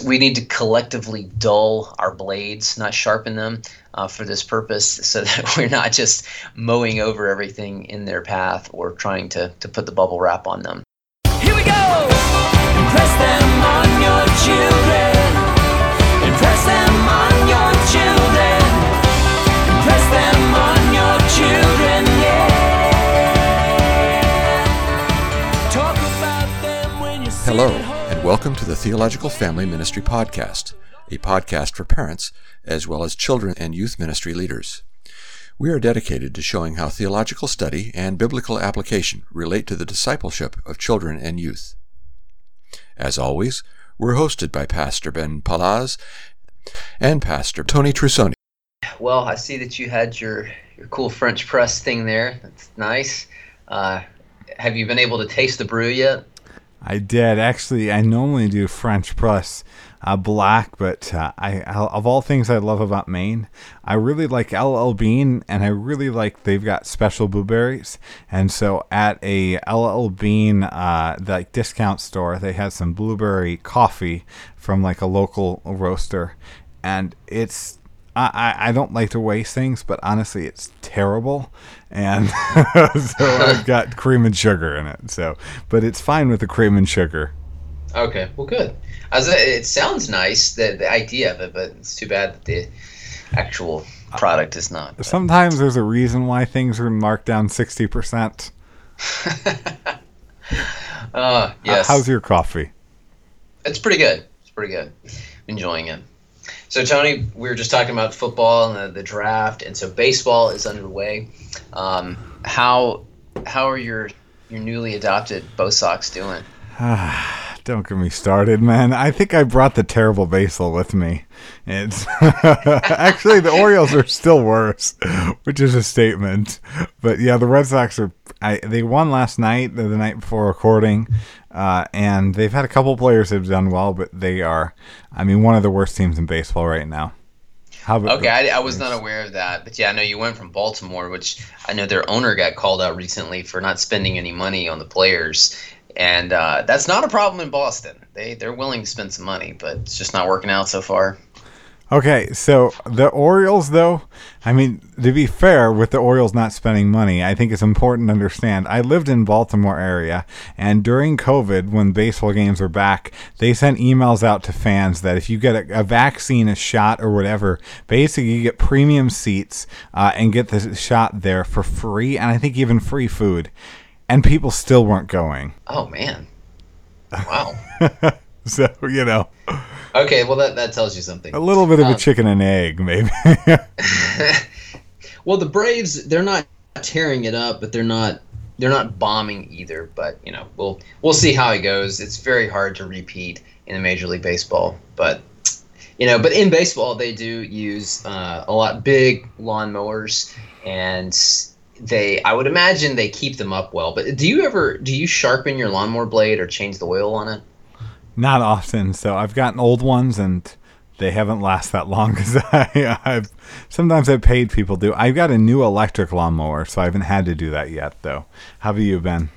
we need to collectively dull our blades, not sharpen them uh, for this purpose, so that we're not just mowing over everything in their path or trying to, to put the bubble wrap on them. Here we go! Impress them on your children. Impress them on your children. Impress them on your children, yeah. Talk about them when you sit Hello, at home. and welcome to the Theological Family Ministry Podcast, a podcast for parents as well as children and youth ministry leaders. We are dedicated to showing how theological study and biblical application relate to the discipleship of children and youth. As always, we're hosted by Pastor Ben Palaz and Pastor Tony Trusoni. Well, I see that you had your, your cool French press thing there. That's nice. Uh, have you been able to taste the brew yet? I did actually. I normally do French press uh, black, but uh, I of all things I love about Maine, I really like LL Bean, and I really like they've got special blueberries. And so at a LL Bean uh, like discount store, they had some blueberry coffee from like a local roaster, and it's I, I I don't like to waste things, but honestly, it's terrible. And so I've got cream and sugar in it. So, but it's fine with the cream and sugar. Okay, well, good. As it, sounds nice, the, the idea of it, but it's too bad that the actual product is not. but- Sometimes there's a reason why things are marked down 60%. Uh, yes. How's your coffee? It's pretty good. It's pretty good. Enjoying it. So, Tony, we were just talking about football and the, the draft, and so baseball is underway. Um, how how are your your newly adopted Bo Sox doing? Don't get me started, man. I think I brought the terrible basil with me. It's actually the Orioles are still worse, which is a statement. But yeah, the Red Sox are. I, they won last night, the night before recording, uh, and they've had a couple players that have done well, but they are, I mean, one of the worst teams in baseball right now. How about Okay, I, I was not aware of that, but yeah, I know you went from Baltimore, which I know their owner got called out recently for not spending any money on the players, and uh, that's not a problem in Boston. They they're willing to spend some money, but it's just not working out so far. Okay, so the Orioles, though, I mean, to be fair, with the Orioles not spending money, I think it's important to understand. I lived in Baltimore area, and during COVID, when baseball games were back, they sent emails out to fans that if you get a, a vaccine, a shot, or whatever, basically you get premium seats uh, and get the shot there for free, and I think even free food. And people still weren't going. Oh man, wow. So, you know, okay, well that that tells you something. a little bit of a Um, chicken and egg, maybe. Well, the Braves they're not tearing it up, but they're not they're not bombing either. But you know, we'll we'll see how it goes. It's very hard to repeat in a Major League Baseball, but you know, but in baseball they do use uh, a lot big lawnmowers, and they I would imagine they keep them up well. But do you ever do you sharpen your lawnmower blade or change the oil on it? Not often. So I've gotten old ones and they haven't last that long because I've sometimes I've paid people to. I've got a new electric lawnmower, so I haven't had to do that yet though. How have you been?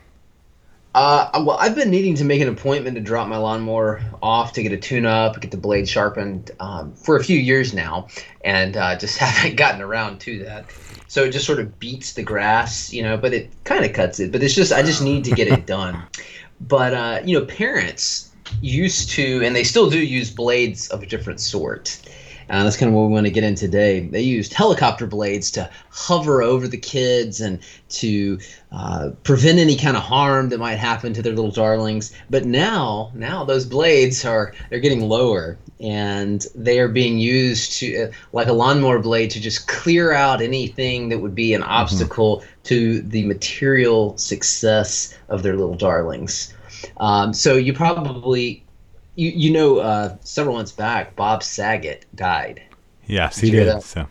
Uh, well, I've been needing to make an appointment to drop my lawnmower off to get a tune-up, get the blade sharpened um, for a few years now, and uh, just haven't gotten around to that. So it just sort of beats the grass, you know, but it kind of cuts it. But it's just I just need to get it done. But uh, you know, parents used to, and they still do use blades of a different sort. Uh, that's kind of what we want to get in today. They used helicopter blades to hover over the kids and to uh, prevent any kind of harm that might happen to their little darlings. But now, now those blades are they're getting lower, and they are being used to uh, like a lawnmower blade to just clear out anything that would be an obstacle to the material success of their little darlings. Um, so you probably you, you know uh, several months back Bob Saget died. Yes, Did he did. So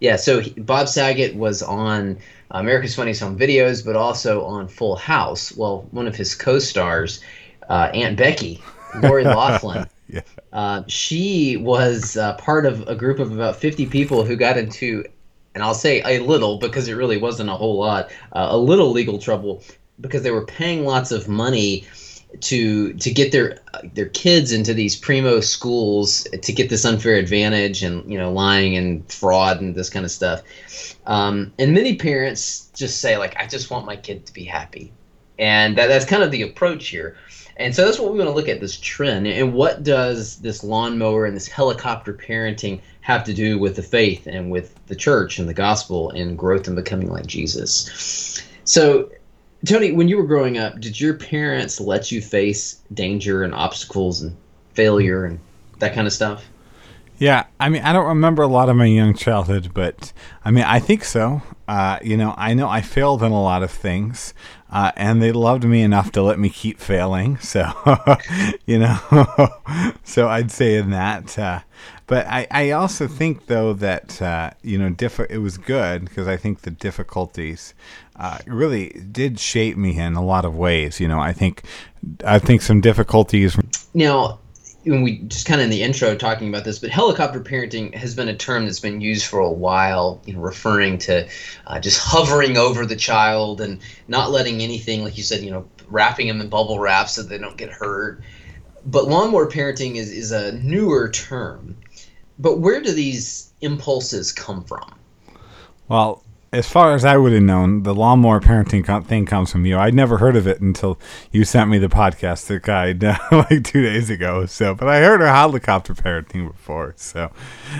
Yeah, so he, Bob Saget was on America's Funniest Home Videos, but also on Full House. Well, one of his co-stars, uh, Aunt Becky, Lori Loughlin, yeah. uh, she was uh, part of a group of about 50 people who got into, and I'll say a little because it really wasn't a whole lot, uh, a little legal trouble because they were paying lots of money to to get their their kids into these primo schools to get this unfair advantage and you know lying and fraud and this kind of stuff. Um, and many parents just say like i just want my kid to be happy. And that, that's kind of the approach here. And so that's what we want to look at this trend. And what does this lawnmower and this helicopter parenting have to do with the faith and with the church and the gospel and growth and becoming like jesus? So Tony, when you were growing up, did your parents let you face danger and obstacles and failure and that kind of stuff? Yeah, I mean, I don't remember a lot of my young childhood, but I mean, I think so. Uh, you know, I know I failed in a lot of things, uh, and they loved me enough to let me keep failing. So, you know, so I'd say in that. Uh, but I, I also think though that uh, you know diff- it was good because I think the difficulties uh, really did shape me in a lot of ways. You know, I think I think some difficulties. Now, when we just kind of in the intro talking about this, but helicopter parenting has been a term that's been used for a while, you know, referring to uh, just hovering over the child and not letting anything, like you said, you know, wrapping them in bubble wrap so they don't get hurt. But lawnmower parenting is, is a newer term. But where do these impulses come from? Well, as far as I would have known, the lawnmower parenting thing comes from you. I'd never heard of it until you sent me the podcast the guide uh, like two days ago. So, but I heard of helicopter parenting before. So,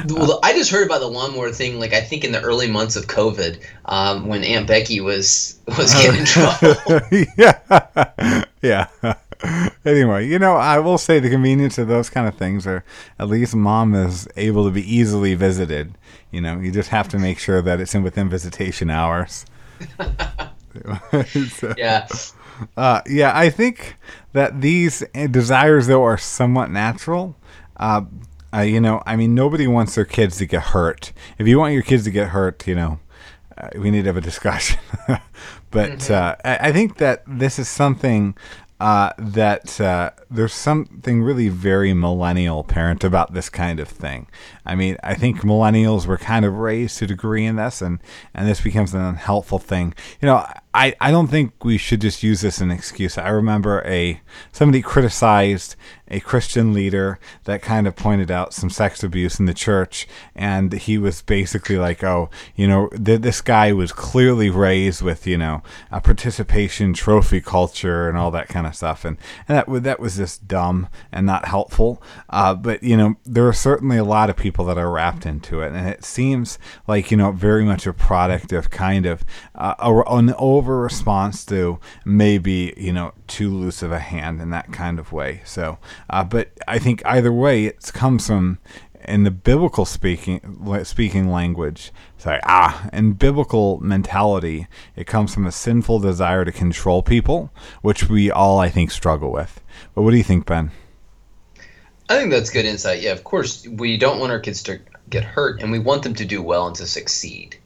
Well, I just heard about the lawnmower thing, like I think in the early months of COVID, um, when Aunt Becky was was getting in trouble. yeah, yeah. anyway, you know, I will say the convenience of those kind of things are at least mom is able to be easily visited. You know, you just have to make sure that it's in within visitation hours. So- yeah, uh, yeah, I think that these uh, desires, though, are somewhat natural. Uh, uh, you know, I mean, nobody wants their kids to get hurt. If you want your kids to get hurt, you know, uh, we need to have a discussion. but uh, I, I think that this is something uh, that uh, there's something really very millennial parent about this kind of thing. I mean, I think millennials were kind of raised to degree in this, and, and this becomes an unhelpful thing. You know, I, I don't think we should just use this as an excuse. I remember a somebody criticized a Christian leader that kind of pointed out some sex abuse in the church, and he was basically like, "Oh, you know, th- this guy was clearly raised with you know a participation trophy culture and all that kind of stuff," and and that wa- that was just dumb and not helpful. Uh, but you know, there are certainly a lot of people that are wrapped into it, and it seems like you know very much a product of kind of uh, a, an over response to maybe you know too loose of a hand in that kind of way. So, uh, but I think either way, it comes from in the biblical speaking speaking language. Sorry, ah, in biblical mentality, it comes from a sinful desire to control people, which we all I think struggle with. But what do you think, Ben? I think that's good insight. Yeah, of course, we don't want our kids to get hurt, and we want them to do well and to succeed.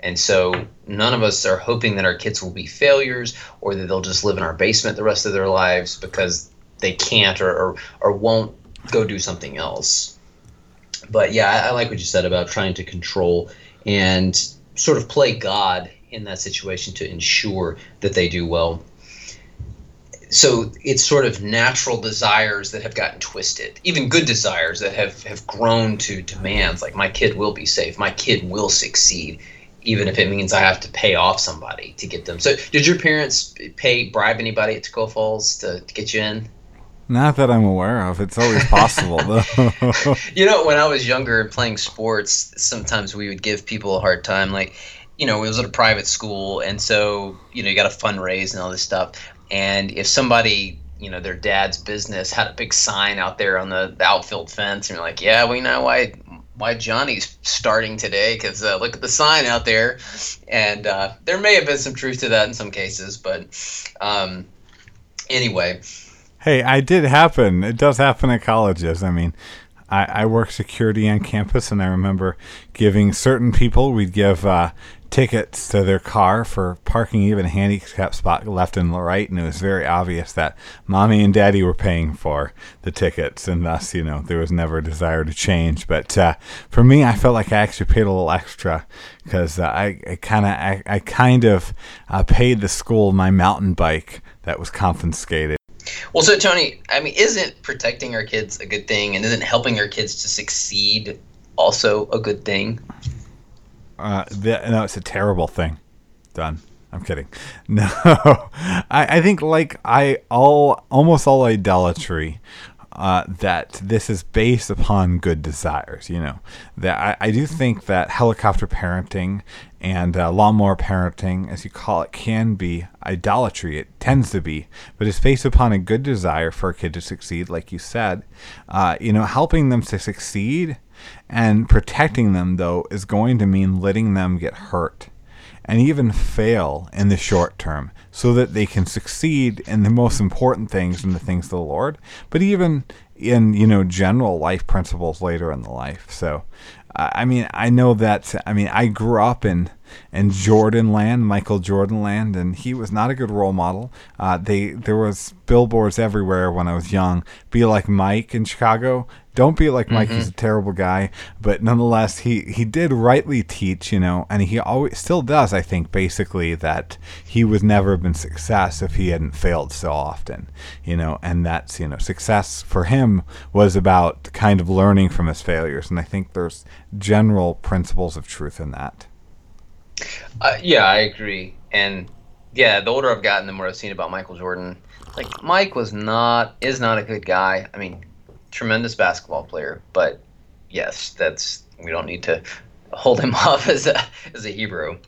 And so, none of us are hoping that our kids will be failures or that they'll just live in our basement the rest of their lives because they can't or, or, or won't go do something else. But yeah, I, I like what you said about trying to control and sort of play God in that situation to ensure that they do well so it's sort of natural desires that have gotten twisted even good desires that have have grown to demands like my kid will be safe my kid will succeed even if it means i have to pay off somebody to get them so did your parents pay bribe anybody at Tacoma falls to, to get you in Not that I'm aware of. It's always possible, though. you know when i was younger and playing sports sometimes we would give people a hard time like you know it was at a private school and so you know you got to fundraise and all this stuff and if somebody you know their dad's business had a big sign out there on the, the outfield fence and you're like yeah we know why why johnny's starting today because uh, look at the sign out there and uh, there may have been some truth to that in some cases but um, anyway Hey, I did happen. It does happen at colleges. I mean, I, I work security on campus, and I remember giving certain people, we'd give uh, tickets to their car for parking even a handicap spot left and right, and it was very obvious that mommy and daddy were paying for the tickets, and thus, you know, there was never a desire to change. But uh, for me, I felt like I actually paid a little extra because uh, I, kind of I, I kind of uh, paid the school my mountain bike that was confiscated. Well, so Tony, I mean, isn't protecting our kids a good thing, and isn't helping our kids to succeed also a good thing? Uh, the, no, it's a terrible thing. Done. I'm kidding. No, I, I think like I all almost all idolatry uh, that this is based upon good desires. You know that I, I do think that helicopter parenting and uh, lawnmower parenting, as you call it, can be idolatry. It tends to be, but it's based upon a good desire for a kid to succeed, like you said. Uh, you know, helping them to succeed and protecting them though is going to mean letting them get hurt and even fail in the short term so that they can succeed in the most important things in the things of the Lord, but even in, you know, general life principles later in the life. So, I mean, I know that, I mean, I grew up in, in Jordan land, Michael Jordan land, and he was not a good role model. Uh, they, there was billboards everywhere when I was young. Be like Mike in Chicago. Don't be like Mike. He's a terrible guy, but nonetheless, he he did rightly teach, you know, and he always still does. I think basically that he would never have been success if he hadn't failed so often, you know, and that's you know success for him was about kind of learning from his failures, and I think there's general principles of truth in that. Uh, yeah, I agree. And yeah, the older I've gotten, the more I've seen about Michael Jordan. Like Mike was not is not a good guy. I mean, tremendous basketball player, but yes, that's we don't need to hold him up as a as a hero.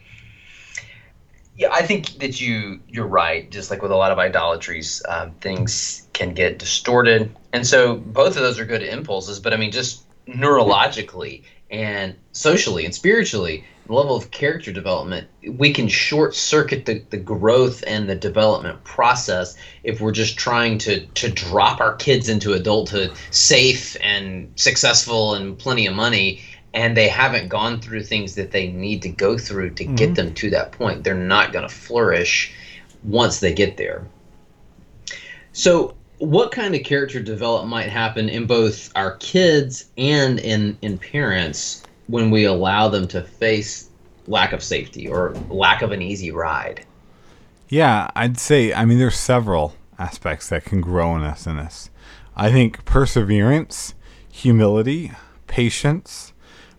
Yeah, I think that you you're right. Just like with a lot of idolatries, um, things can get distorted, and so both of those are good impulses. But I mean, just neurologically and socially and spiritually, level of character development, we can short circuit the, the growth and the development process if we're just trying to to drop our kids into adulthood safe and successful and plenty of money and they haven't gone through things that they need to go through to get mm-hmm. them to that point. They're not going to flourish once they get there. So, what kind of character development might happen in both our kids and in in parents when we allow them to face lack of safety or lack of an easy ride? Yeah, I'd say, I mean, there's several aspects that can grow in us in this. I think perseverance, humility, patience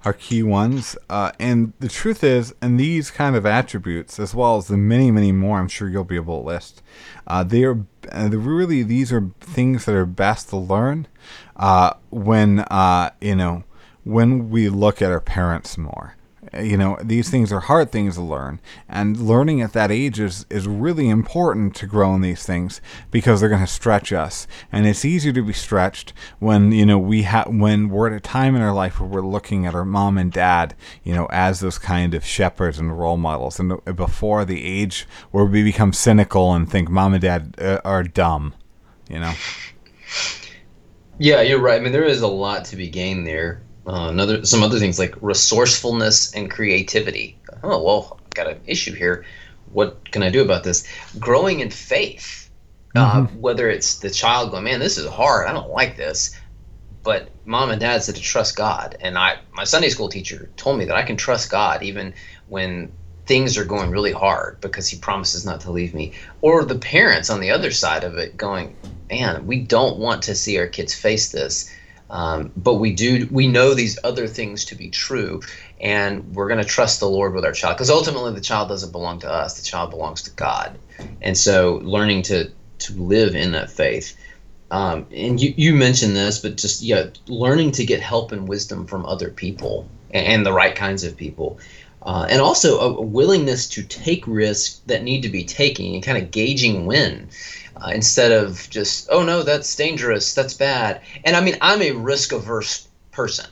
are key ones. Uh, and the truth is, and these kind of attributes, as well as the many, many more, I'm sure you'll be able to list, uh, they are uh, really, these are things that are best to learn uh, when, uh, you know, when we look at our parents more you know these things are hard things to learn and learning at that age is, is really important to grow in these things because they're going to stretch us and it's easier to be stretched when you know we have when we're at a time in our life where we're looking at our mom and dad you know as those kind of shepherds and role models and before the age where we become cynical and think mom and dad uh, are dumb you know Yeah, you're right. I mean, there is a lot to be gained there. Uh, another, some other things like resourcefulness and creativity. Oh well, I've got an issue here. What can I do about this? Growing in faith. Uh, whether it's the child going, man, this is hard. I don't like this. But mom and dad said to trust God, and I, my Sunday school teacher told me that I can trust God even when things are going really hard because He promises not to leave me. Or the parents on the other side of it going, man, we don't want to see our kids face this. Um, but we do we know these other things to be true and we're going to trust the lord with our child because ultimately the child doesn't belong to us the child belongs to god. And so learning to to live in that faith um, and you, you mentioned this but just yeah learning to get help and wisdom from other people and, and the right kinds of people uh, and also a, a willingness to take risks that need to be taken and kind of gauging when uh, instead of just oh no that's dangerous that's bad. And i mean i'm a risk averse person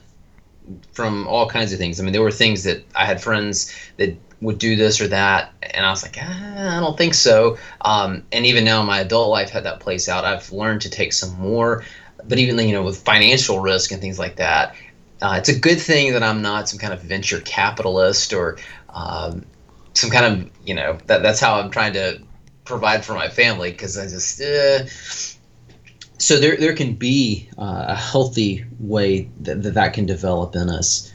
from all kinds of things. I mean there were things that i had friends that would do this or that and i was like ah, i don't think so. Um, and even now in my adult life had that place out. I've learned to take some more but even you know with financial risk and things like that uh, it's a good thing that i'm not some kind of venture capitalist or um, some kind of you know that that's how i'm trying to provide for my family because I just uh, so there there can be uh, a healthy way that, that that can develop in us.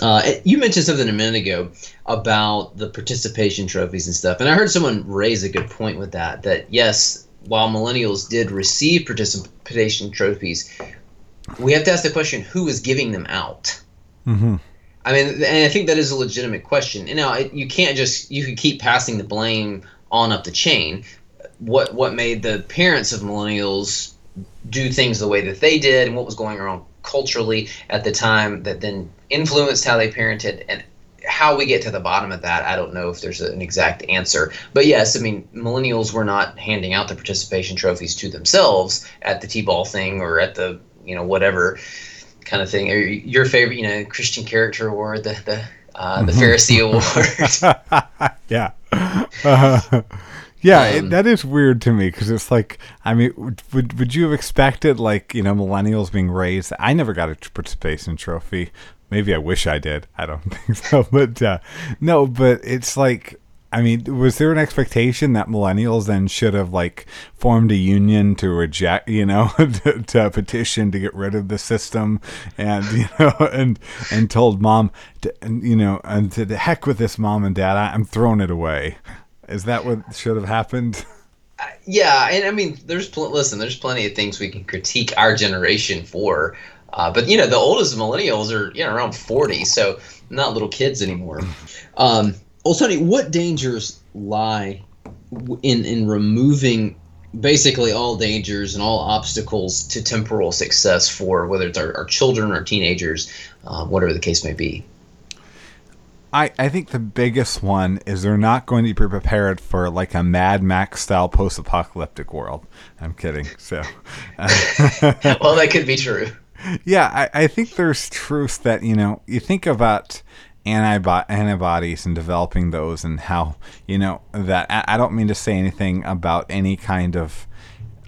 Uh, you mentioned something a minute ago about the participation trophies and stuff, and I heard someone raise a good point with that. That yes, while millennials did receive participation trophies, we have to ask the question: Who is giving them out? Mm-hmm. I mean, and I think that is a legitimate question. You know, you can't just you can keep passing the blame on up the chain. What what made the parents of millennials do things the way that they did, and what was going on culturally at the time that then influenced how they parented, and how we get to the bottom of that, I don't know if there's an exact answer. But yes, I mean, millennials were not handing out the participation trophies to themselves at the T-ball thing or at the you know whatever kind of thing. Or your favorite, you know, Christian character award, the the uh, the Pharisee award. yeah. Uh, yeah, Um, it, that is weird to me because it's like, I mean, would, would would you have expected like you know millennials being raised? I never got a participation trophy. Maybe I wish I did. I don't think so, but uh, no. But it's like, I mean, was there an expectation that millennials then should have like formed a union to reject, you know, to, to petition to get rid of the system, and you know, and and told mom, to, and, you know, and to the heck with this, mom and dad, I, I'm throwing it away. Is that what should have happened? yeah, and I mean, there's pl- listen, there's plenty of things we can critique our generation for, uh, but you know, the oldest millennials are you know around forty, so not little kids anymore. Um, well, Tony, what dangers lie in in removing basically all dangers and all obstacles to temporal success for whether it's our, our children or teenagers, uh, whatever the case may be. I, I think the biggest one is they're not going to be prepared for like a Mad Max style post apocalyptic world. I'm kidding. So, well, that could be true. yeah, I, I think there's truth that, you know, you think about antibo- antibodies and developing those and how, you know, that I, I don't mean to say anything about any kind of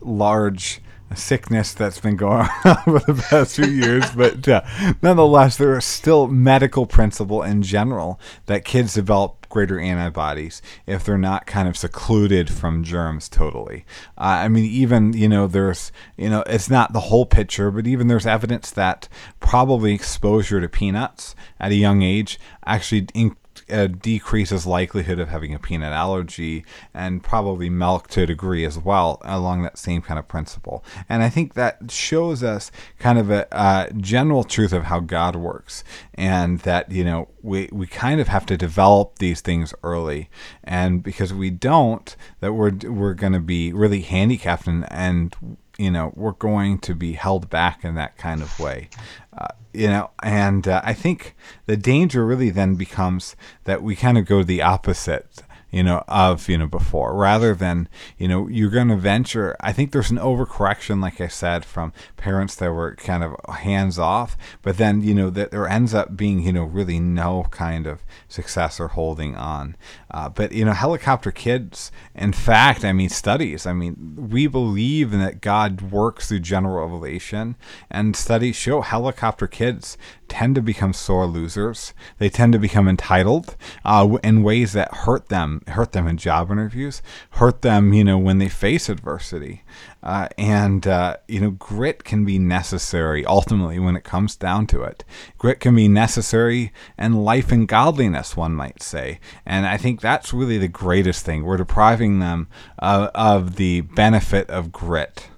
large sickness that's been going on for the past few years, but uh, nonetheless, there is still medical principle in general that kids develop greater antibodies if they're not kind of secluded from germs totally. Uh, I mean, even you know, there's you know, it's not the whole picture, but even there's evidence that probably exposure to peanuts at a young age actually in- uh, decreases likelihood of having a peanut allergy and probably milk to a degree as well along that same kind of principle. And i think that shows us kind of a, general truth of how god works and that you know we, we kind of have to develop these things early. And because we don't that we're we're going to be really handicapped and and you know we're going to be held back in that kind of way. Uh, you know and uh, i think the danger really then becomes that we kind of go the opposite you know of you know before rather than you know you're going to venture i think there's an overcorrection like i said from parents that were kind of hands off but then you know that there ends up being you know really no kind of success or holding on uh, but you know helicopter kids in fact i mean studies i mean we believe that god works through general revelation and studies show helicopter kids tend to become sore losers. They tend to become entitled uh, in ways that hurt them, hurt them in job interviews, hurt them, you know, when they face adversity. Uh, and uh, you know, grit can be necessary ultimately when it comes down to it. Grit can be necessary and life and godliness, one might say. And I think that's really the greatest thing. We're depriving them of the benefit of grit.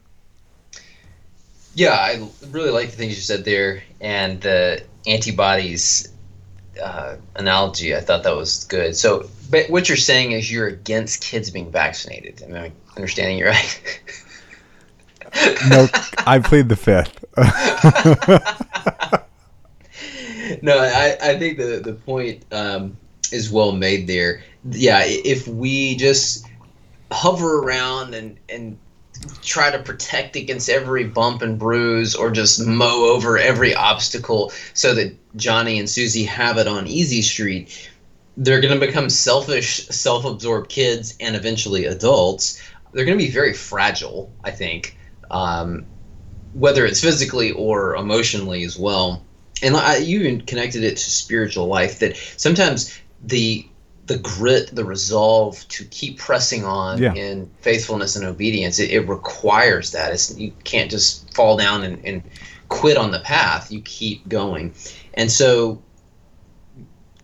Yeah, I really like the things you said there, and the antibodies uh, analogy. I thought that was good. So, but what you're saying is you're against kids being vaccinated. Am I understanding you right? No, I plead the fifth. no, I, I think the the point um, is well made there. Yeah, if we just hover around and and try to protect against every bump and bruise or just mow over every obstacle so that Johnny and Susie have it on easy street, they're going to become selfish, self-absorbed kids and eventually adults. They're going to be very fragile, I think, um, whether it's physically or emotionally as well. And I, you even connected it to spiritual life that sometimes the the grit, the resolve to keep pressing on Yeah. in faithfulness and obedience, it, it requires that. It's, you can't just fall down and, and quit on the path. You keep going. And so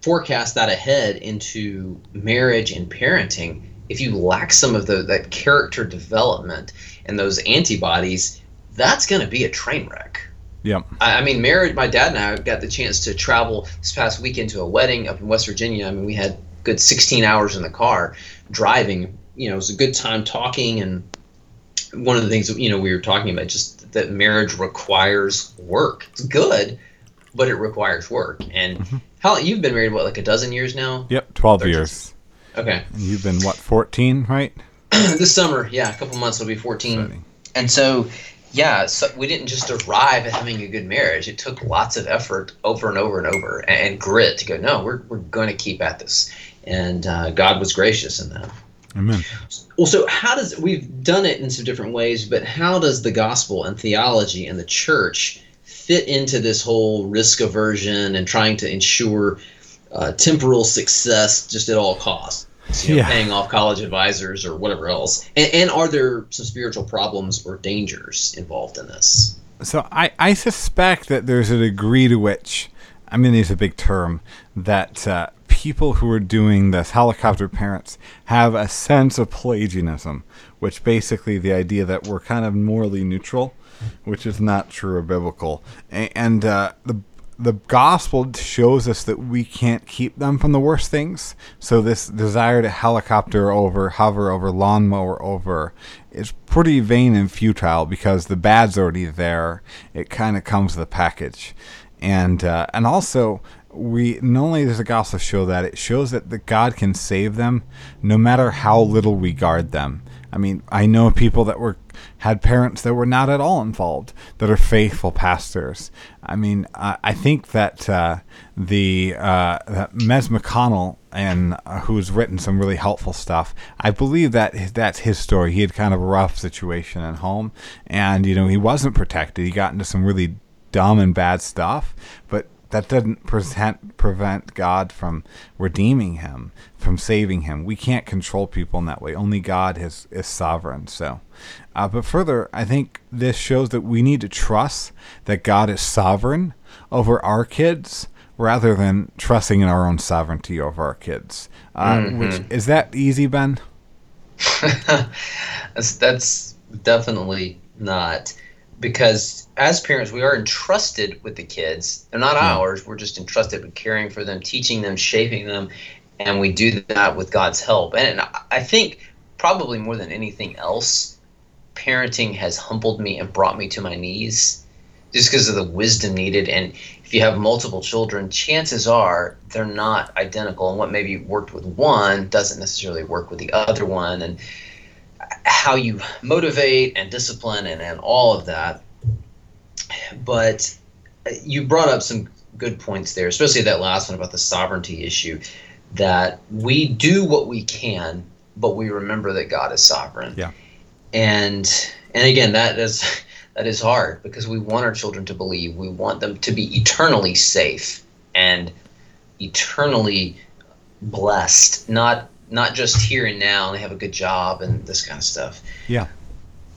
forecast that ahead into marriage and parenting if you lack some of the that character development and those antibodies, that's going to be a train wreck. Yeah. I, mean, married. My dad and I got the chance to travel this past weekend to a wedding up in West Virginia. I mean, we had good 16 hours in the car driving. You know, it was a good time talking, and one of the things that you know we were talking about just that marriage requires work. It's good, but it requires work. And mm-hmm. how you've been married what like a dozen years now? Yep. 12 Thirteen. years. Okay, And you've been, what, 14, right? this summer, yeah, a couple months will be 14. Exciting. And so, yeah, so we didn't just arrive at having a good marriage. It took lots of effort over and over and over and, and grit to go, no, we're, we're going to keep at this. And uh, God was gracious in that. Amen. Well, so how does we've done it in some different ways, but how does the gospel and theology and the church fit into this whole risk aversion and trying to ensure uh, temporal success just at all costs? You know, Yeah. paying off college advisors or whatever else. And, and are there some spiritual problems or dangers involved in this? So I, I suspect that there's a degree to which, I mean, it's a big term, that uh, people who are doing this, helicopter parents, have a sense of Pelagianism, which basically the idea that we're kind of morally neutral, which is not true or biblical. And uh, the the gospel shows us that we can't keep them from the worst things. So this desire to helicopter over, hover over, lawnmower over is pretty vain and futile because the bad's already there. It kind of comes with a package, and uh, and also we not only does the gospel show that it shows that the God can save them no matter how little we guard them. I mean, I know people that were had parents that were not at all involved that are faithful pastors. I mean, I, I think that uh, the uh, that Mez McConnell and uh, who's written some really helpful stuff. I believe that that's his story. He had kind of a rough situation at home, and you know he wasn't protected. He got into some really dumb and bad stuff, but that doesn't present, prevent God from redeeming him, from saving him. We can't control people in that way. Only God is, is sovereign. So, uh, but further, I think this shows that we need to trust that God is sovereign over our kids rather than trusting in our own sovereignty over our kids. Uh, Which is that easy, Ben? that's, that's definitely not because as parents we are entrusted with the kids. They're not ours. We're just entrusted with caring for them teaching them shaping them and we do that with god's help. And i think probably more than anything else parenting has humbled me and brought me to my knees just because of the wisdom needed. And if you have multiple children chances are they're not identical. And what maybe worked with one doesn't necessarily work with the other one. And how you motivate and discipline and, and all of that. But you brought up some good points there, especially that last one about the sovereignty issue. That we do what we can, but we remember that God is sovereign. Yeah. And and again, that is that is hard because we want our children to believe. We want them to be eternally safe and eternally blessed, not not just here and now and they have a good job and this kind of stuff. Yeah.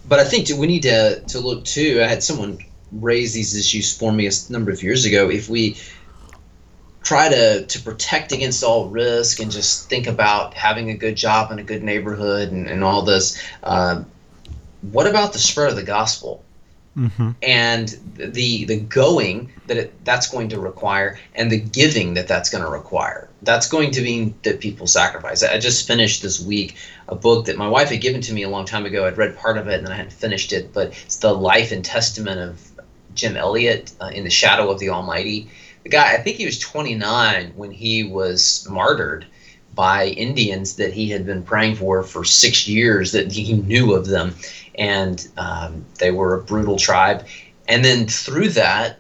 But I think we need to to look too. I had someone raise these issues for me a number of years ago. If we try to to protect against all risk and just think about having a good job in a good neighborhood and, and all this, uh, what about the spread of the gospel? Mm-hmm. and the the going that it, that's going to require and the giving that that's going to require. That's going to mean that people sacrifice. I just finished this week a book that my wife had given to me a long time ago. I'd read part of it and then i hadn't finished it but it's the life and testament of jim elliot uh, in the shadow of the almighty. The guy i think he was 29 when he was martyred by indians that he had been praying for for six years that he knew of them and um, they were a brutal tribe. And then through that,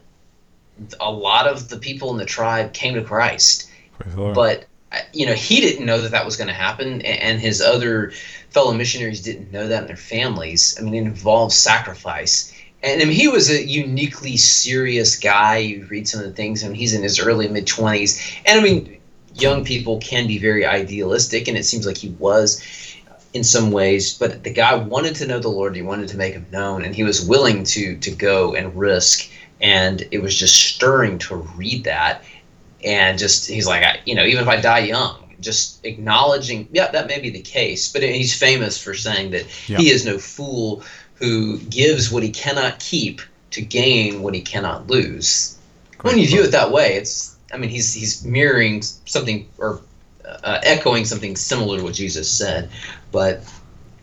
a lot of the people in the tribe came to Christ. Praise the Lord. But uh, you know, he didn't know that that was going to happen, and his other fellow missionaries didn't know that in their families. I mean, it involves sacrifice. And I mean, he was a uniquely serious guy. You read some of the things, and he's in his early mid twenties. And I mean, young people can be very idealistic, and it seems like he was in some ways, but the guy wanted to know the Lord. He wanted to make him known, and he was willing to to go and risk. And it was just stirring to read that, and just he's like, I, you know, even if I die young, just acknowledging, yeah, that may be the case, but he's famous for saying that Yeah. he is no fool who gives what he cannot keep to gain what he cannot lose. when you view it that way, it's, I mean, he's he's mirroring something or uh, echoing something similar to what Jesus said, but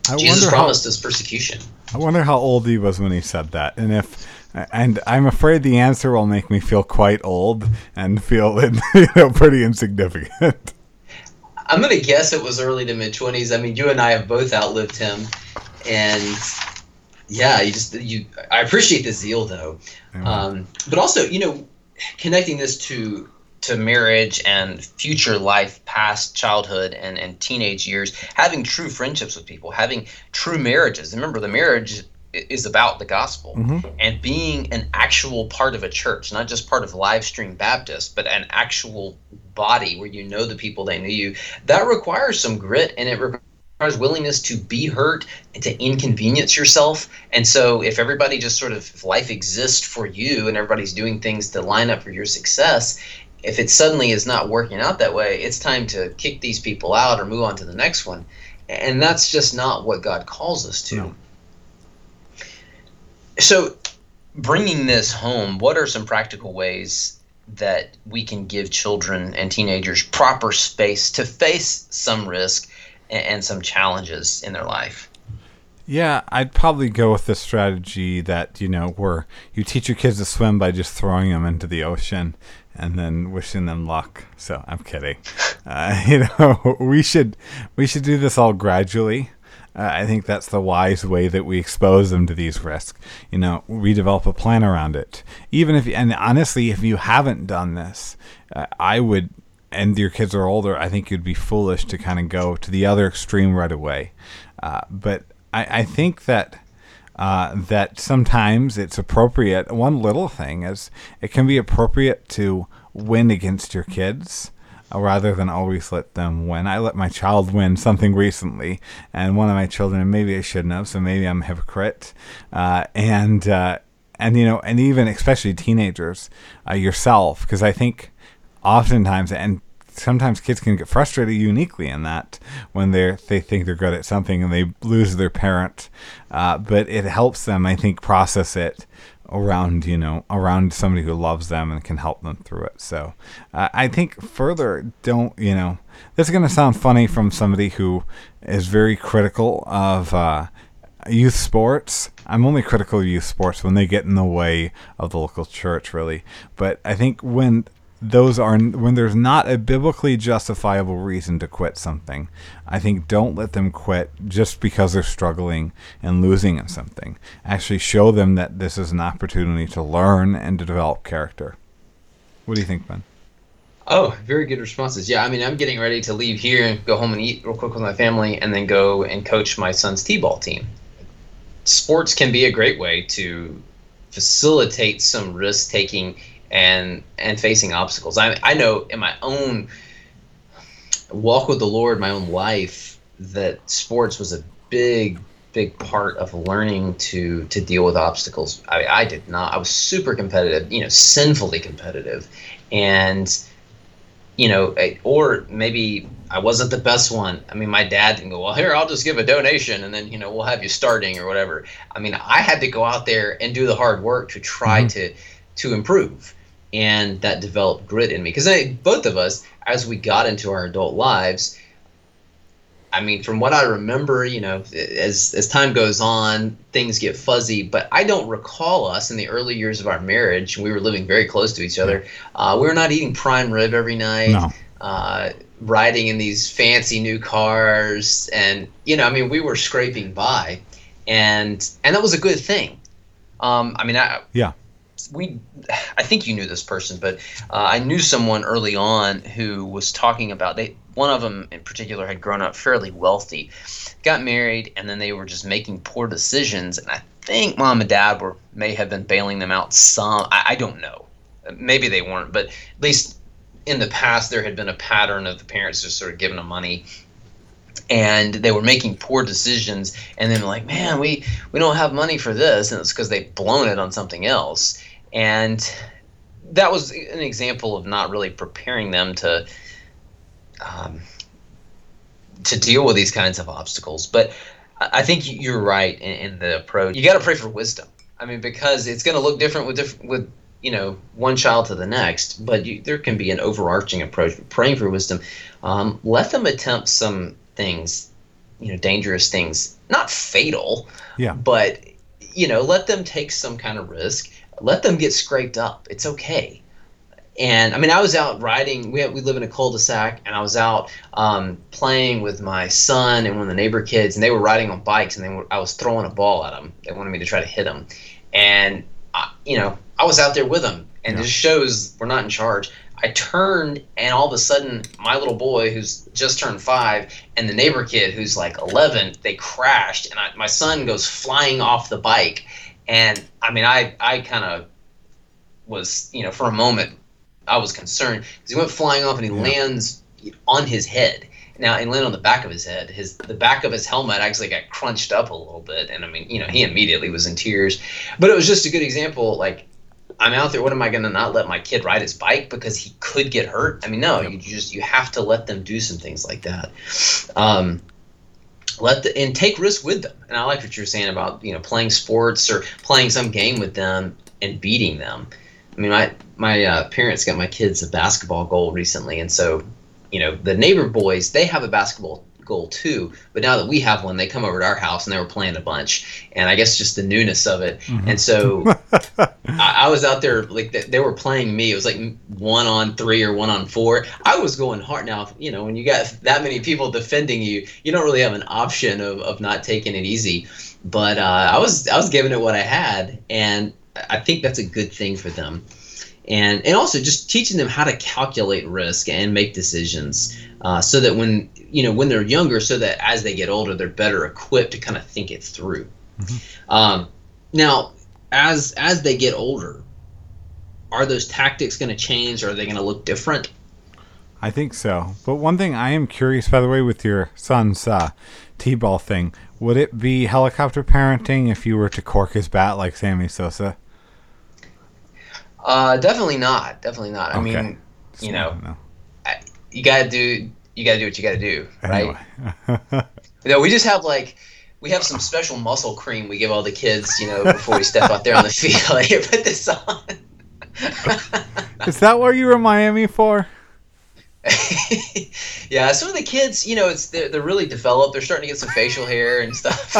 I Jesus wonder how- promised us persecution. I wonder how old he was when he said that, and if, and I'm afraid the answer will make me feel quite old and feel you know pretty insignificant. I'm gonna guess it was early to mid twenties. I mean, you and I have both outlived him, and yeah, you just you. I appreciate the zeal though, um, but also you know, connecting this to to marriage and future life past childhood and, and teenage years having true friendships with people having true marriages. Remember the marriage is about the gospel mm-hmm. and being an actual part of a church not just part of live stream baptist but an actual body where you know the people that knew you. That requires some grit and it requires willingness to be hurt and to inconvenience yourself. And so if everybody just sort of if life exists for you and everybody's doing things to line up for your success if it suddenly is not working out that way, it's time to kick these people out or move on to the next one. And that's just not what God calls us to. No. So, bringing this home, what are some practical ways that we can give children and teenagers proper space to face some risk and, and some challenges in their life? Yeah, I'd probably go with the strategy that, you know, where you teach your kids to swim by just throwing them into the ocean and then wishing them luck. So I'm kidding. Uh, you know, we should we should do this all gradually. Uh, I think that's the wise way that we expose them to these risks. You know, we develop a plan around it. Even if, and honestly, if you haven't done this, uh, I would and your kids are older, I think you'd be foolish to kind of go to the other extreme right away. Uh, but I, I think that uh, that sometimes it's appropriate. One little thing is it can be appropriate to win against your kids. uh, Rather than always let them win, I let my child win something recently, and one of my children, maybe I shouldn't have, so maybe I'm a hypocrite. Uh, and uh, and you know, and even especially teenagers, uh, yourself, because I think oftentimes and sometimes kids can get frustrated uniquely in that when they they think they're good at something and they lose their parent uh, but it helps them i think process it around you know around somebody who loves them and can help them through it so uh, i think further don't you know this is going to sound funny from somebody who is very critical of uh, youth sports. I'm only critical of youth sports when they get in the way of the local church, really. But I think when those are when there's not a biblically justifiable reason to quit something, I think don't let them quit just because they're struggling and losing in something. Actually, show them that this is an opportunity to learn and to develop character. What do you think, Ben? Oh, very good responses. Yeah, I mean, I'm getting ready to leave here and go home and eat real quick with my family, and then go and coach my son's t-ball team. Sports can be a great way to facilitate some risk taking and and facing obstacles. I I know in my own walk with the Lord, my own life, that sports was a big big part of learning to to deal with obstacles. I, I did not. I was super competitive, you know, sinfully competitive, and you know, or maybe I wasn't the best one. I mean, my dad didn't go, well, here, I'll just give a donation and then, you know, we'll have you starting or whatever. I mean, I had to go out there and do the hard work to try mm-hmm. to to improve. And that developed grit in me. Because both of us, as we got into our adult lives, I mean, from what I remember, you know, as as time goes on, things get fuzzy. But I don't recall us in the early years of our marriage. We were living very close to each other. Uh, we were not eating prime rib every night. No. Uh, riding in these fancy new cars, and you know, I mean, we were scraping by, and and that was a good thing. Um, I mean, I, Yeah. We i think you knew this person but uh, i knew someone early on who was talking about they one of them in particular had grown up fairly wealthy got married and then they were just making poor decisions and i think mom and dad were may have been bailing them out some i, I don't know. Maybe they weren't but at least in the past there had been a pattern of the parents just sort of giving them money and they were making poor decisions and then like man we we don't have money for this and it's because they've blown it on something else and that was an example of not really preparing them to um, to deal with these kinds of obstacles. But I think you're right in, in the approach. You got to pray for wisdom. I mean, because it's going to look different with different with you know one child to the next. But you, there can be an overarching approach. Praying for wisdom. Um, let them attempt some things, you know, dangerous things, not fatal, Yeah. but you know, let them take some kind of risk. Let them get scraped up. It's okay. And I mean, I was out riding. We have, we live in a cul-de-sac, and I was out um, playing with my son and one of the neighbor kids, and they were riding on bikes, and they were, I was throwing a ball at them. They wanted me to try to hit them, and I, you know, I was out there with them, and Yeah. this shows we're not in charge. I turned, and all of a sudden, my little boy, who's just turned five, and the neighbor kid, who's like 11, they crashed, and I, my son goes flying off the bike. And I mean, I, I kind of was, you know, for a moment, I was concerned because he went flying off and he Yeah. lands on his head. Now, he landed on the back of his head. His the back of his helmet actually got crunched up a little bit, and I mean, you know, he immediately was in tears. But it was just a good example. Like, I'm out there. What am I going to not let my kid ride his bike because he could get hurt? I mean, no. You just you have to let them do some things like that. Um, let the and take risks with them. And I like what you're saying about you know playing sports or playing some game with them and beating them. I mean, my my uh, parents got my kids a basketball goal recently, and so you know the neighbor boys they have a basketball goal too. But now that we have one, they come over to our house and they were playing a bunch, and I guess just the newness of it. And so I, I was out there like they, they were playing me. It was like one on three or one on four. I was going hard. Now you know when you got that many people defending you, you don't really have an option of, of not taking it easy. But uh, I was I was giving it what I had, and I think that's a good thing for them. And and also just teaching them how to calculate risk and make decisions, uh, so that when you know when they're younger, so that as they get older, they're better equipped to kind of think it through. Um, now, as as they get older, are those tactics going to change? Or are they going to look different? I think so. But one thing I am curious, by the way, with your son's uh, T-ball thing, would it be helicopter parenting if you were to cork his bat like Sammy Sosa? Uh, definitely not. Definitely not. I Okay. mean, you know, No. you got to do you got to do what you got to do, right? Anyway. You know, we just have like we have some special muscle cream we give all the kids, you know, before we step out there on the field. Like, Here, put this on. Is that what you were in Miami for? yeah, some of the kids, you know, it's they're, they're really developed. They're starting to get some facial hair and stuff.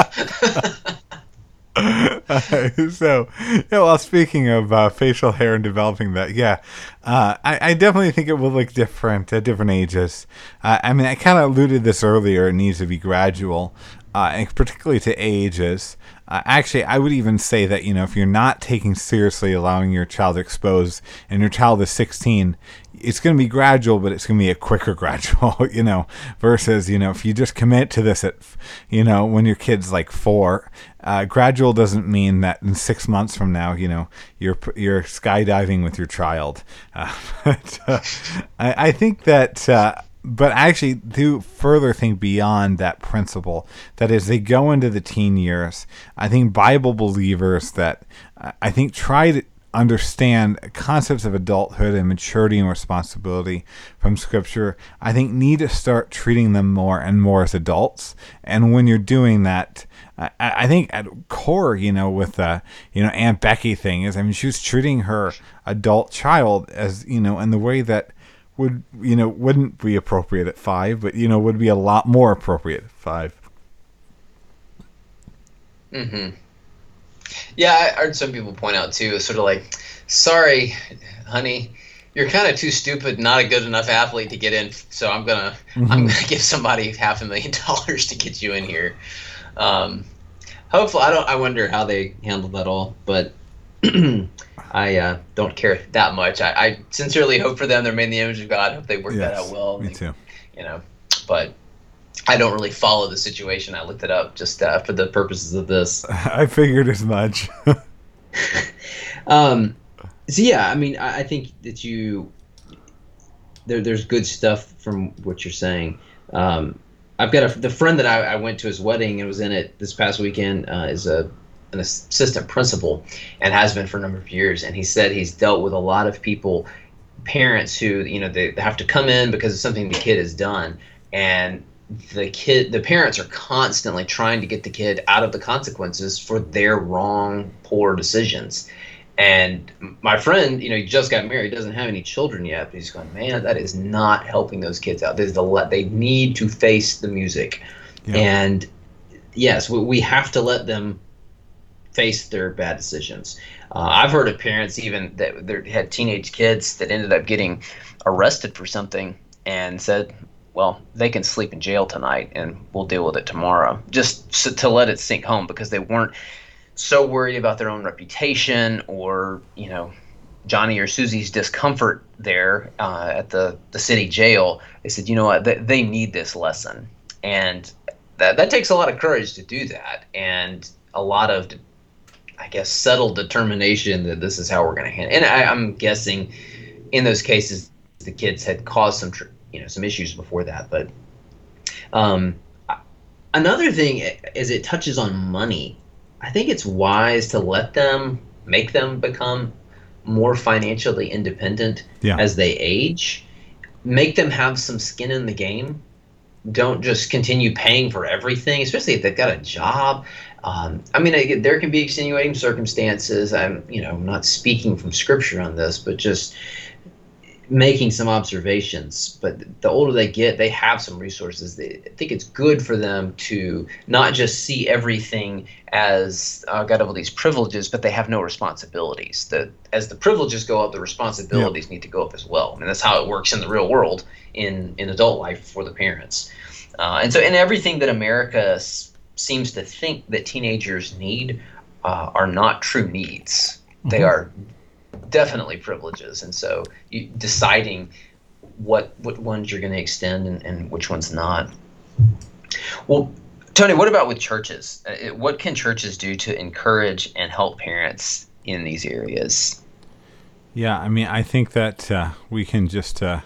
so, yeah, well, speaking of uh, facial hair and developing that, yeah, uh, I, I definitely think it will look different at different ages. Uh, I mean, I kind of alluded this earlier. It needs to be gradual, uh, and particularly to ages. Uh, actually, I would even say that you know if you're not taking seriously allowing your child to expose, and your child is 16, it's going to be gradual, but it's going to be a quicker gradual, you know, versus, you know, if you just commit to this at, you know, when your kid's like four, uh, gradual doesn't mean that in six months from now, you know, you're, you're skydiving with your child. Uh, but, uh, I, I think that, uh, but I actually do further think beyond that principle that as they go into the teen years, I think Bible believers that I think try to understand concepts of adulthood and maturity and responsibility from scripture i think need to start treating them more and more as adults and when you're doing that i, I think at core you know with the you know aunt becky thing is i mean she was treating her adult child as you know in the way that would you know wouldn't be appropriate at five but you know would be a lot more appropriate at five hmm Yeah, I heard some people point out too, sort of like, sorry, honey, you're kind of too stupid, not a good enough athlete to get in. So I'm gonna, I'm gonna give somebody half a million dollars to get you in here. Um, hopefully, I don't. I wonder how they handled that all, but I uh, don't care that much. I, I sincerely hope for them. They're made in the image of God. Hope they work that out well. me They- too You know, but. I don't really follow the situation. I looked it up just uh, for the purposes of this. i figured as much Um, so yeah, I mean, I, I think that you there, there's good stuff from what you're saying. Um, I've got a the friend that I, I went to his wedding and was in it this past weekend uh, is a an assistant principal and has been for a number of years. And he said he's dealt with a lot of people, parents who you know they, have to come in because of something the kid has done, and the kid the parents are constantly trying to get the kid out of the consequences for their wrong poor decisions and my friend you know he just got married doesn't have any children yet but he's going man that is not helping those kids out There's the they need to face the music yeah. and yes we, we have to let them face their bad decisions uh, i've heard of parents even that had teenage kids that ended up getting arrested for something and said well, they can sleep in jail tonight and we'll deal with it tomorrow. Just so, to let it sink home because they weren't so worried about their own reputation or, you know, Johnny or Susie's discomfort there uh, at the, the city jail. They said, you know what, they, they need this lesson. And that, that takes a lot of courage to do that and a lot of, I guess, settled determination that this is how we're going to handle it. And I, I'm guessing in those cases, the kids had caused some tr- you know some issues before that. But um, another thing is it touches on money. I think it's wise to let them make them become more financially independent yeah. as they age. Make them have some skin in the game. Don't just continue paying for everything, especially if they've got a job. Um, I mean, I, there can be extenuating circumstances. I'm, you know, I'm not speaking from scripture on this, but just making some observations but the older they get they have some resources. They, i think it's good for them to not just see everything as uh, got all these privileges but they have no responsibilities. The, as the privileges go up the responsibilities need to go up as well. Mean, that's how it works in the real world in in adult life for the parents. Uh, and so in everything that america s- seems to think that teenagers need uh, are not true needs. Mm-hmm. they are definitely privileges, and so you, deciding what what ones you're going to extend and, and which ones not. Well, Tony, what about with churches? Uh, what can churches do to encourage and help parents in these areas? Yeah, I mean, I think that uh, we can just, uh,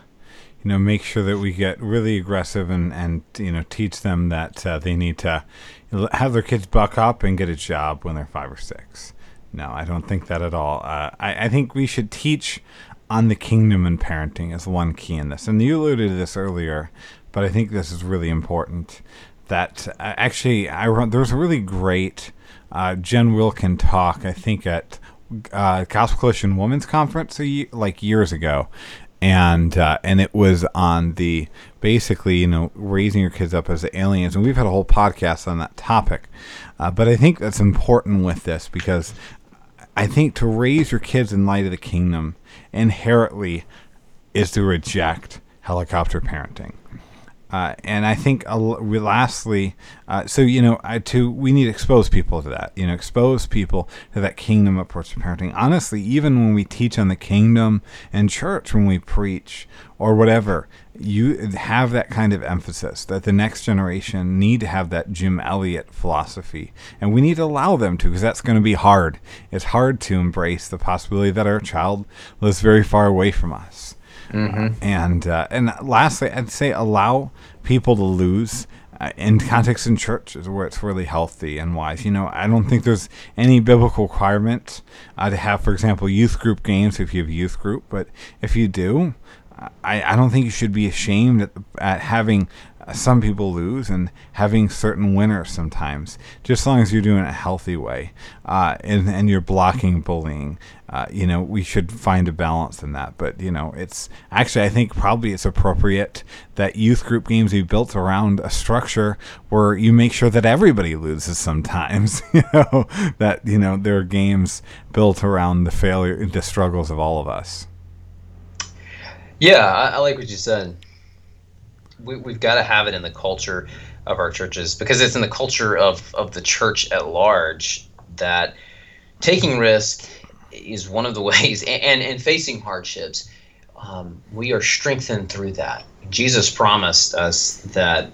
you know, make sure that we get really aggressive and, and you know, teach them that uh, they need to have their kids buck up and get a job when they're five or six. No, I don't think that at all. Uh, I, I think we should teach on the kingdom and parenting as one key in this. And you alluded to this earlier, but I think this is really important. That uh, actually, I there was a really great uh, Jen Wilkin talk. I think at uh, Gospel Coalition Women's Conference a, like years ago, and uh, and it was on the basically you know raising your kids up as aliens, and we've had a whole podcast on that topic. Uh, but I think that's important with this because I think to raise your kids in light of the kingdom inherently is to reject helicopter parenting. Uh, and I think uh, lastly, uh, so you know, I, to we need to expose people to that. You know, expose people to that kingdom approach to parenting. Honestly, even when we teach on the kingdom in church, when we preach or whatever, you have that kind of emphasis that the next generation need to have that Jim Elliot philosophy, and we need to allow them to because that's going to be hard. It's hard to embrace the possibility that our child lives very far away from us. Mm-hmm. and uh, and lastly, I'd say allow people to lose uh, in context in churches where it's really healthy and wise. You know, I don't think there's any biblical requirement uh, to have, for example, youth group games if you have youth group, but if you do, I, I don't think you should be ashamed at, at having some people lose and having certain winners sometimes, just as long as you're doing it a healthy way uh, and, and you're blocking bullying. Uh, you know, we should find a balance in that. But, you know, it's actually, I think probably it's appropriate that youth group games be built around a structure where you make sure that everybody loses sometimes. you know, that, you know, there are games built around the failure, the struggles of all of us. Yeah, I, I like what you said. We, we've got to have it in the culture of our churches because it's in the culture of, of the church at large that taking risk is one of the ways and, and, facing hardships um, we are strengthened through that. Jesus promised us that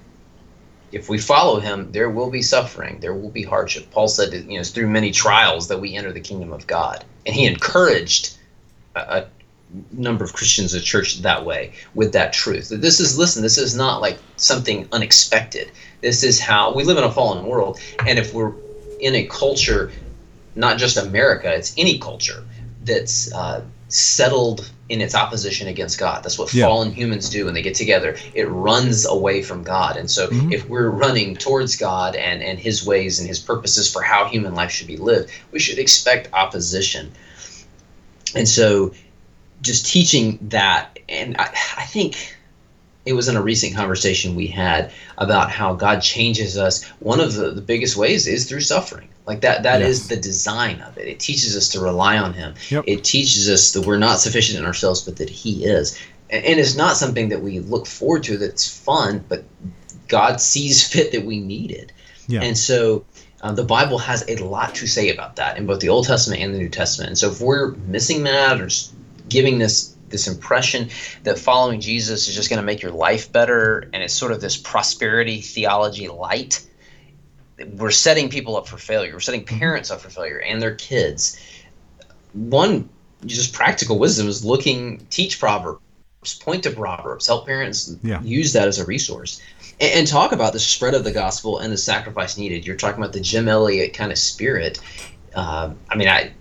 if we follow him there will be suffering there will be hardship. Paul said you know it's through many trials that we enter the kingdom of god. And he encouraged a, number of Christians at church that way with that truth. That this is listen, this is not like something unexpected. This is how we live in a fallen world, and if we're in a culture, not just America, it's any culture that's uh, settled in its opposition against God. That's what Yeah. fallen humans do when they get together. It runs away from God. And so Mhm. if we're running towards God and, and his ways and his purposes for how human life should be lived, we should expect opposition. And so just teaching that, and I, I think it was in a recent conversation we had about how God changes us. One of the, the biggest ways is through suffering. Like that that is Yes. the design of it. It teaches us to rely on him. Yep. It teaches us that we're not sufficient in ourselves, but that he is. And, and it's not something that we look forward to that's fun, but God sees fit that we need it. Yeah. And so uh, the Bible has a lot to say about that in both the Old Testament and the New Testament. And so if we're missing that or giving this this impression that following Jesus is just going to make your life better and it's sort of this prosperity theology light, we're setting people up for failure. We're setting parents up for failure and their kids. One just practical wisdom is looking teach proverbs, point to proverbs, help parents Yeah. use that as a resource and, and talk about the spread of the gospel and the sacrifice needed. You're talking about the Jim Elliot kind of spirit. Uh, I mean, I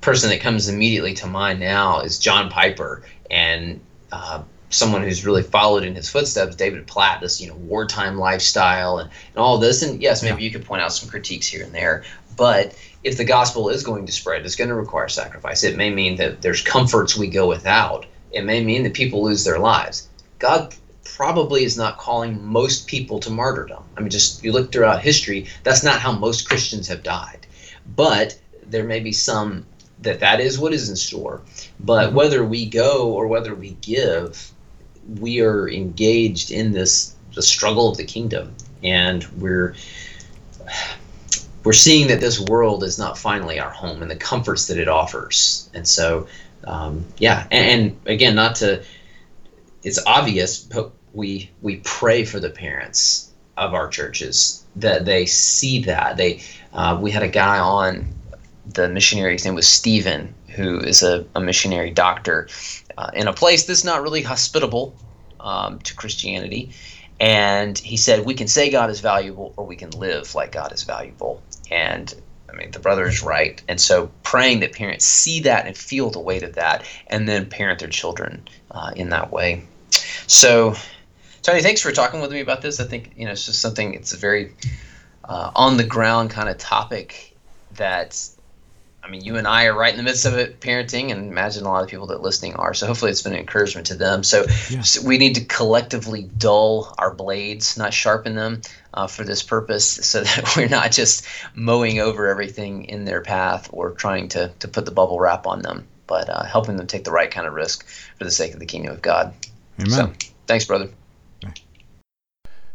person that comes immediately to mind now is John Piper and uh, someone who's really followed in his footsteps, David Platt, this you know wartime lifestyle and, and all this. And yes, maybe you could point out some critiques here and there, but if the gospel is going to spread, it's going to require sacrifice. It may mean that there's comforts we go without. It may mean that people lose their lives. God probably is not calling most people to martyrdom. I mean, just you look throughout history, that's not how most Christians have died. But there may be some that that is what is in store. But whether we go or whether we give, we are engaged in this the struggle of the kingdom, and we're we're seeing that this world is not finally our home and the comforts that it offers. And so, um, yeah, and, and again, not to it's obvious, but we we pray for the parents of our churches that they see that they. Uh, we had a guy on the missionary. His name was Stephen, who is a, a missionary doctor uh, in a place that's not really hospitable um, to Christianity. And he said, We can say God is valuable, or we can live like God is valuable. And I mean, the brother is right. And so praying that parents see that and feel the weight of that, and then parent their children uh, in that way. So, Tony, thanks for talking with me about this. I think, you know, it's just something, it's a very uh, on the ground kind of topic that I mean, you and I are right in the midst of it, parenting, and imagine a lot of people that listening are. So hopefully, it's been an encouragement to them. So, Yeah. so we need to collectively dull our blades, not sharpen them, uh, for this purpose, so that we're not just mowing over everything in their path or trying to to put the bubble wrap on them, but uh, helping them take the right kind of risk for the sake of the kingdom of God. Amen. So, thanks, brother.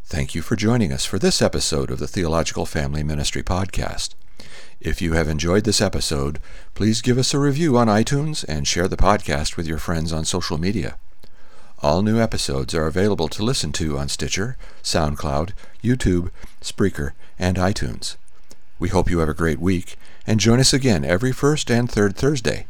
Thank you for joining us for this episode of the Theological Family Ministry Podcast. If you have enjoyed this episode, please give us a review on iTunes and share the podcast with your friends on social media. All new episodes are available to listen to on Stitcher, SoundCloud, YouTube, Spreaker, and iTunes. We hope you have a great week and join us again every first and third Thursday.